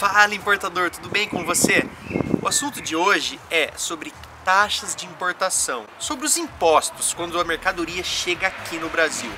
Fala importador, tudo bem com você? O assunto de hoje é sobre taxas de importação, sobre os impostos quando a mercadoria chega aqui no Brasil.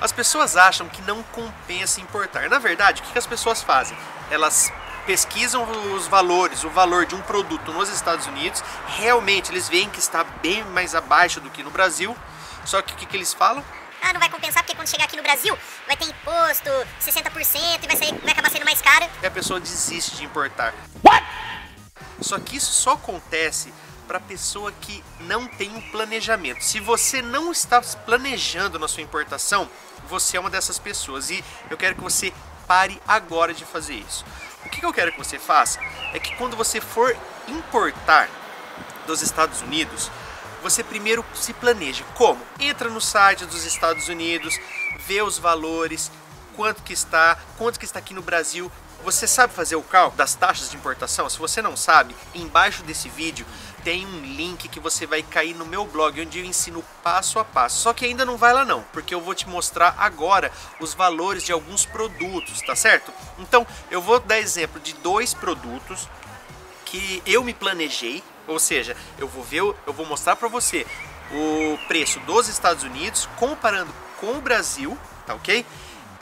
As pessoas acham que não compensa importar. Na verdade, o que as pessoas fazem? Elas pesquisam os valores, o valor de um produto nos Estados Unidos, realmente eles veem que está bem mais abaixo do que no Brasil, só que o que, que eles falam? Ah, não vai compensar porque quando chegar aqui no Brasil vai ter imposto 60% e vai, sair, vai acabar sendo mais caro. E a pessoa desiste de importar. What? Só que isso só acontece para pessoa que não tem um planejamento. Se você não está planejando na sua importação, você é uma dessas pessoas e eu quero que você pare agora de fazer isso. O que eu quero que você faça é que quando você for importar dos Estados Unidos, você primeiro se planeje. Como? Entra no site dos Estados Unidos, vê os valores, quanto que está, quanto que está aqui no Brasil. Você sabe fazer o cálculo das taxas de importação? Se você não sabe, embaixo desse vídeo tem um link que você vai cair no meu blog, onde eu ensino passo a passo. Só que ainda não vai lá não, porque eu vou te mostrar agora os valores de alguns produtos, tá certo? Então, eu vou dar exemplo de dois produtos que eu me planejei, ou seja, eu vou ver, eu vou mostrar para você o preço dos Estados Unidos comparando com o Brasil, tá ok?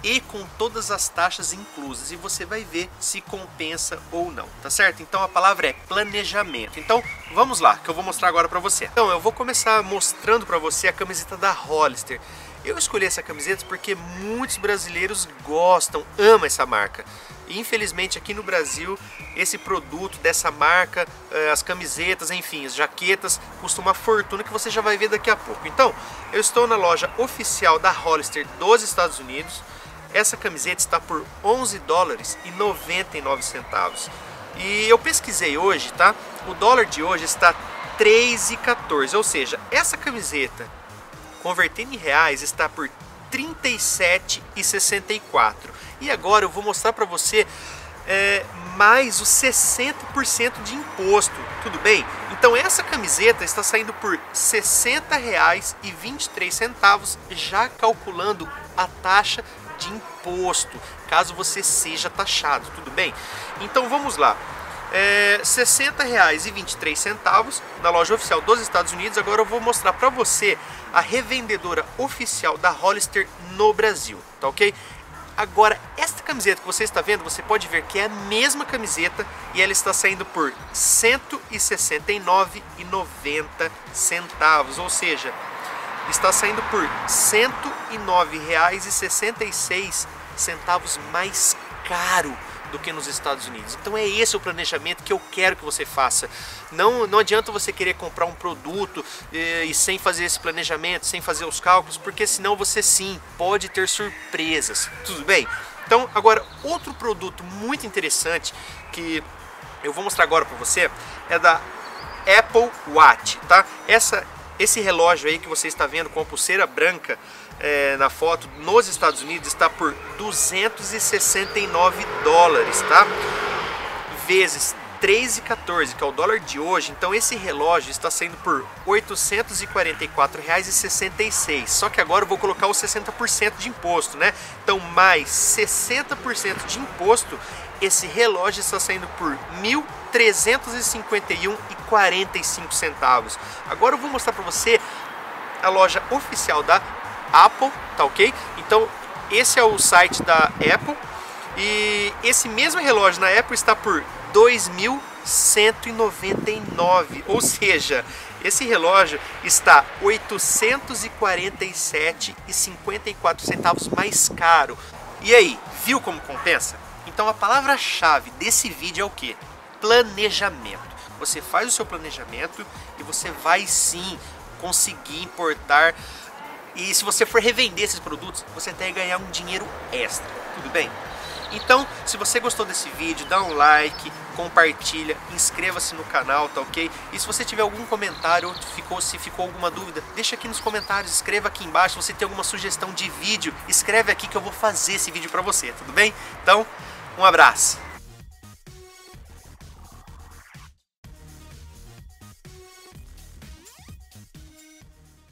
e com todas as taxas inclusas e você vai ver se compensa ou não, tá certo? Então a palavra é planejamento. Então vamos lá, que eu vou mostrar agora para você. Então eu vou começar mostrando para você a camiseta da Hollister. Eu escolhi essa camiseta porque muitos brasileiros gostam, amam essa marca. Infelizmente aqui no Brasil, esse produto dessa marca, eh, as camisetas, enfim, as jaquetas, custa uma fortuna que você já vai ver daqui a pouco. Então, eu estou na loja oficial da Hollister dos Estados Unidos. Essa camiseta está por 11 dólares e 99 centavos. E eu pesquisei hoje, tá? O dólar de hoje está 3,14, ou seja, essa camiseta convertendo em reais está por 37,64. E agora eu vou mostrar para você é, mais os 60% de imposto, tudo bem? Então essa camiseta está saindo por R$ 60,23, já calculando a taxa de imposto, caso você seja taxado, tudo bem? Então vamos lá. É, R$ 60,23 na loja oficial dos Estados Unidos. Agora eu vou mostrar para você a revendedora oficial da Hollister no Brasil, tá ok? Agora, esta camiseta que você está vendo, você pode ver que é a mesma camiseta e ela está saindo por R$ 169,90 centavos, ou seja, está saindo por R$ 109,66 mais caro do que nos Estados Unidos. Então é esse o planejamento que eu quero que você faça. Não, não adianta você querer comprar um produto e, eh, e sem fazer esse planejamento, sem fazer os cálculos, porque senão você sim pode ter surpresas. Tudo bem? Então agora outro produto muito interessante que eu vou mostrar agora para você é da Apple Watch, tá? Essa esse relógio aí que você está vendo com a pulseira branca é, na foto nos Estados Unidos está por 269 dólares, tá? Vezes 3,14, que é o dólar de hoje. Então esse relógio está saindo por R$ 844,66. Só que agora eu vou colocar os 60% de imposto, né? Então mais 60% de imposto, esse relógio está saindo por R$ 1.351,45 centavos. Agora eu vou mostrar para você a loja oficial da Apple, tá ok? Então esse é o site da Apple e esse mesmo relógio na Apple está por 2.199, ou seja, esse relógio está 847,54 centavos mais caro. E aí, viu como compensa? Então a palavra-chave desse vídeo é o que? Planejamento. Você faz o seu planejamento e você vai sim conseguir importar e se você for revender esses produtos, você até ganhar um dinheiro extra, tudo bem? Então, se você gostou desse vídeo, dá um like, compartilha, inscreva-se no canal, tá ok? E se você tiver algum comentário ou ficou, se ficou alguma dúvida, deixa aqui nos comentários, escreva aqui embaixo. Se você tem alguma sugestão de vídeo, escreve aqui que eu vou fazer esse vídeo para você, tudo bem? Então, um abraço!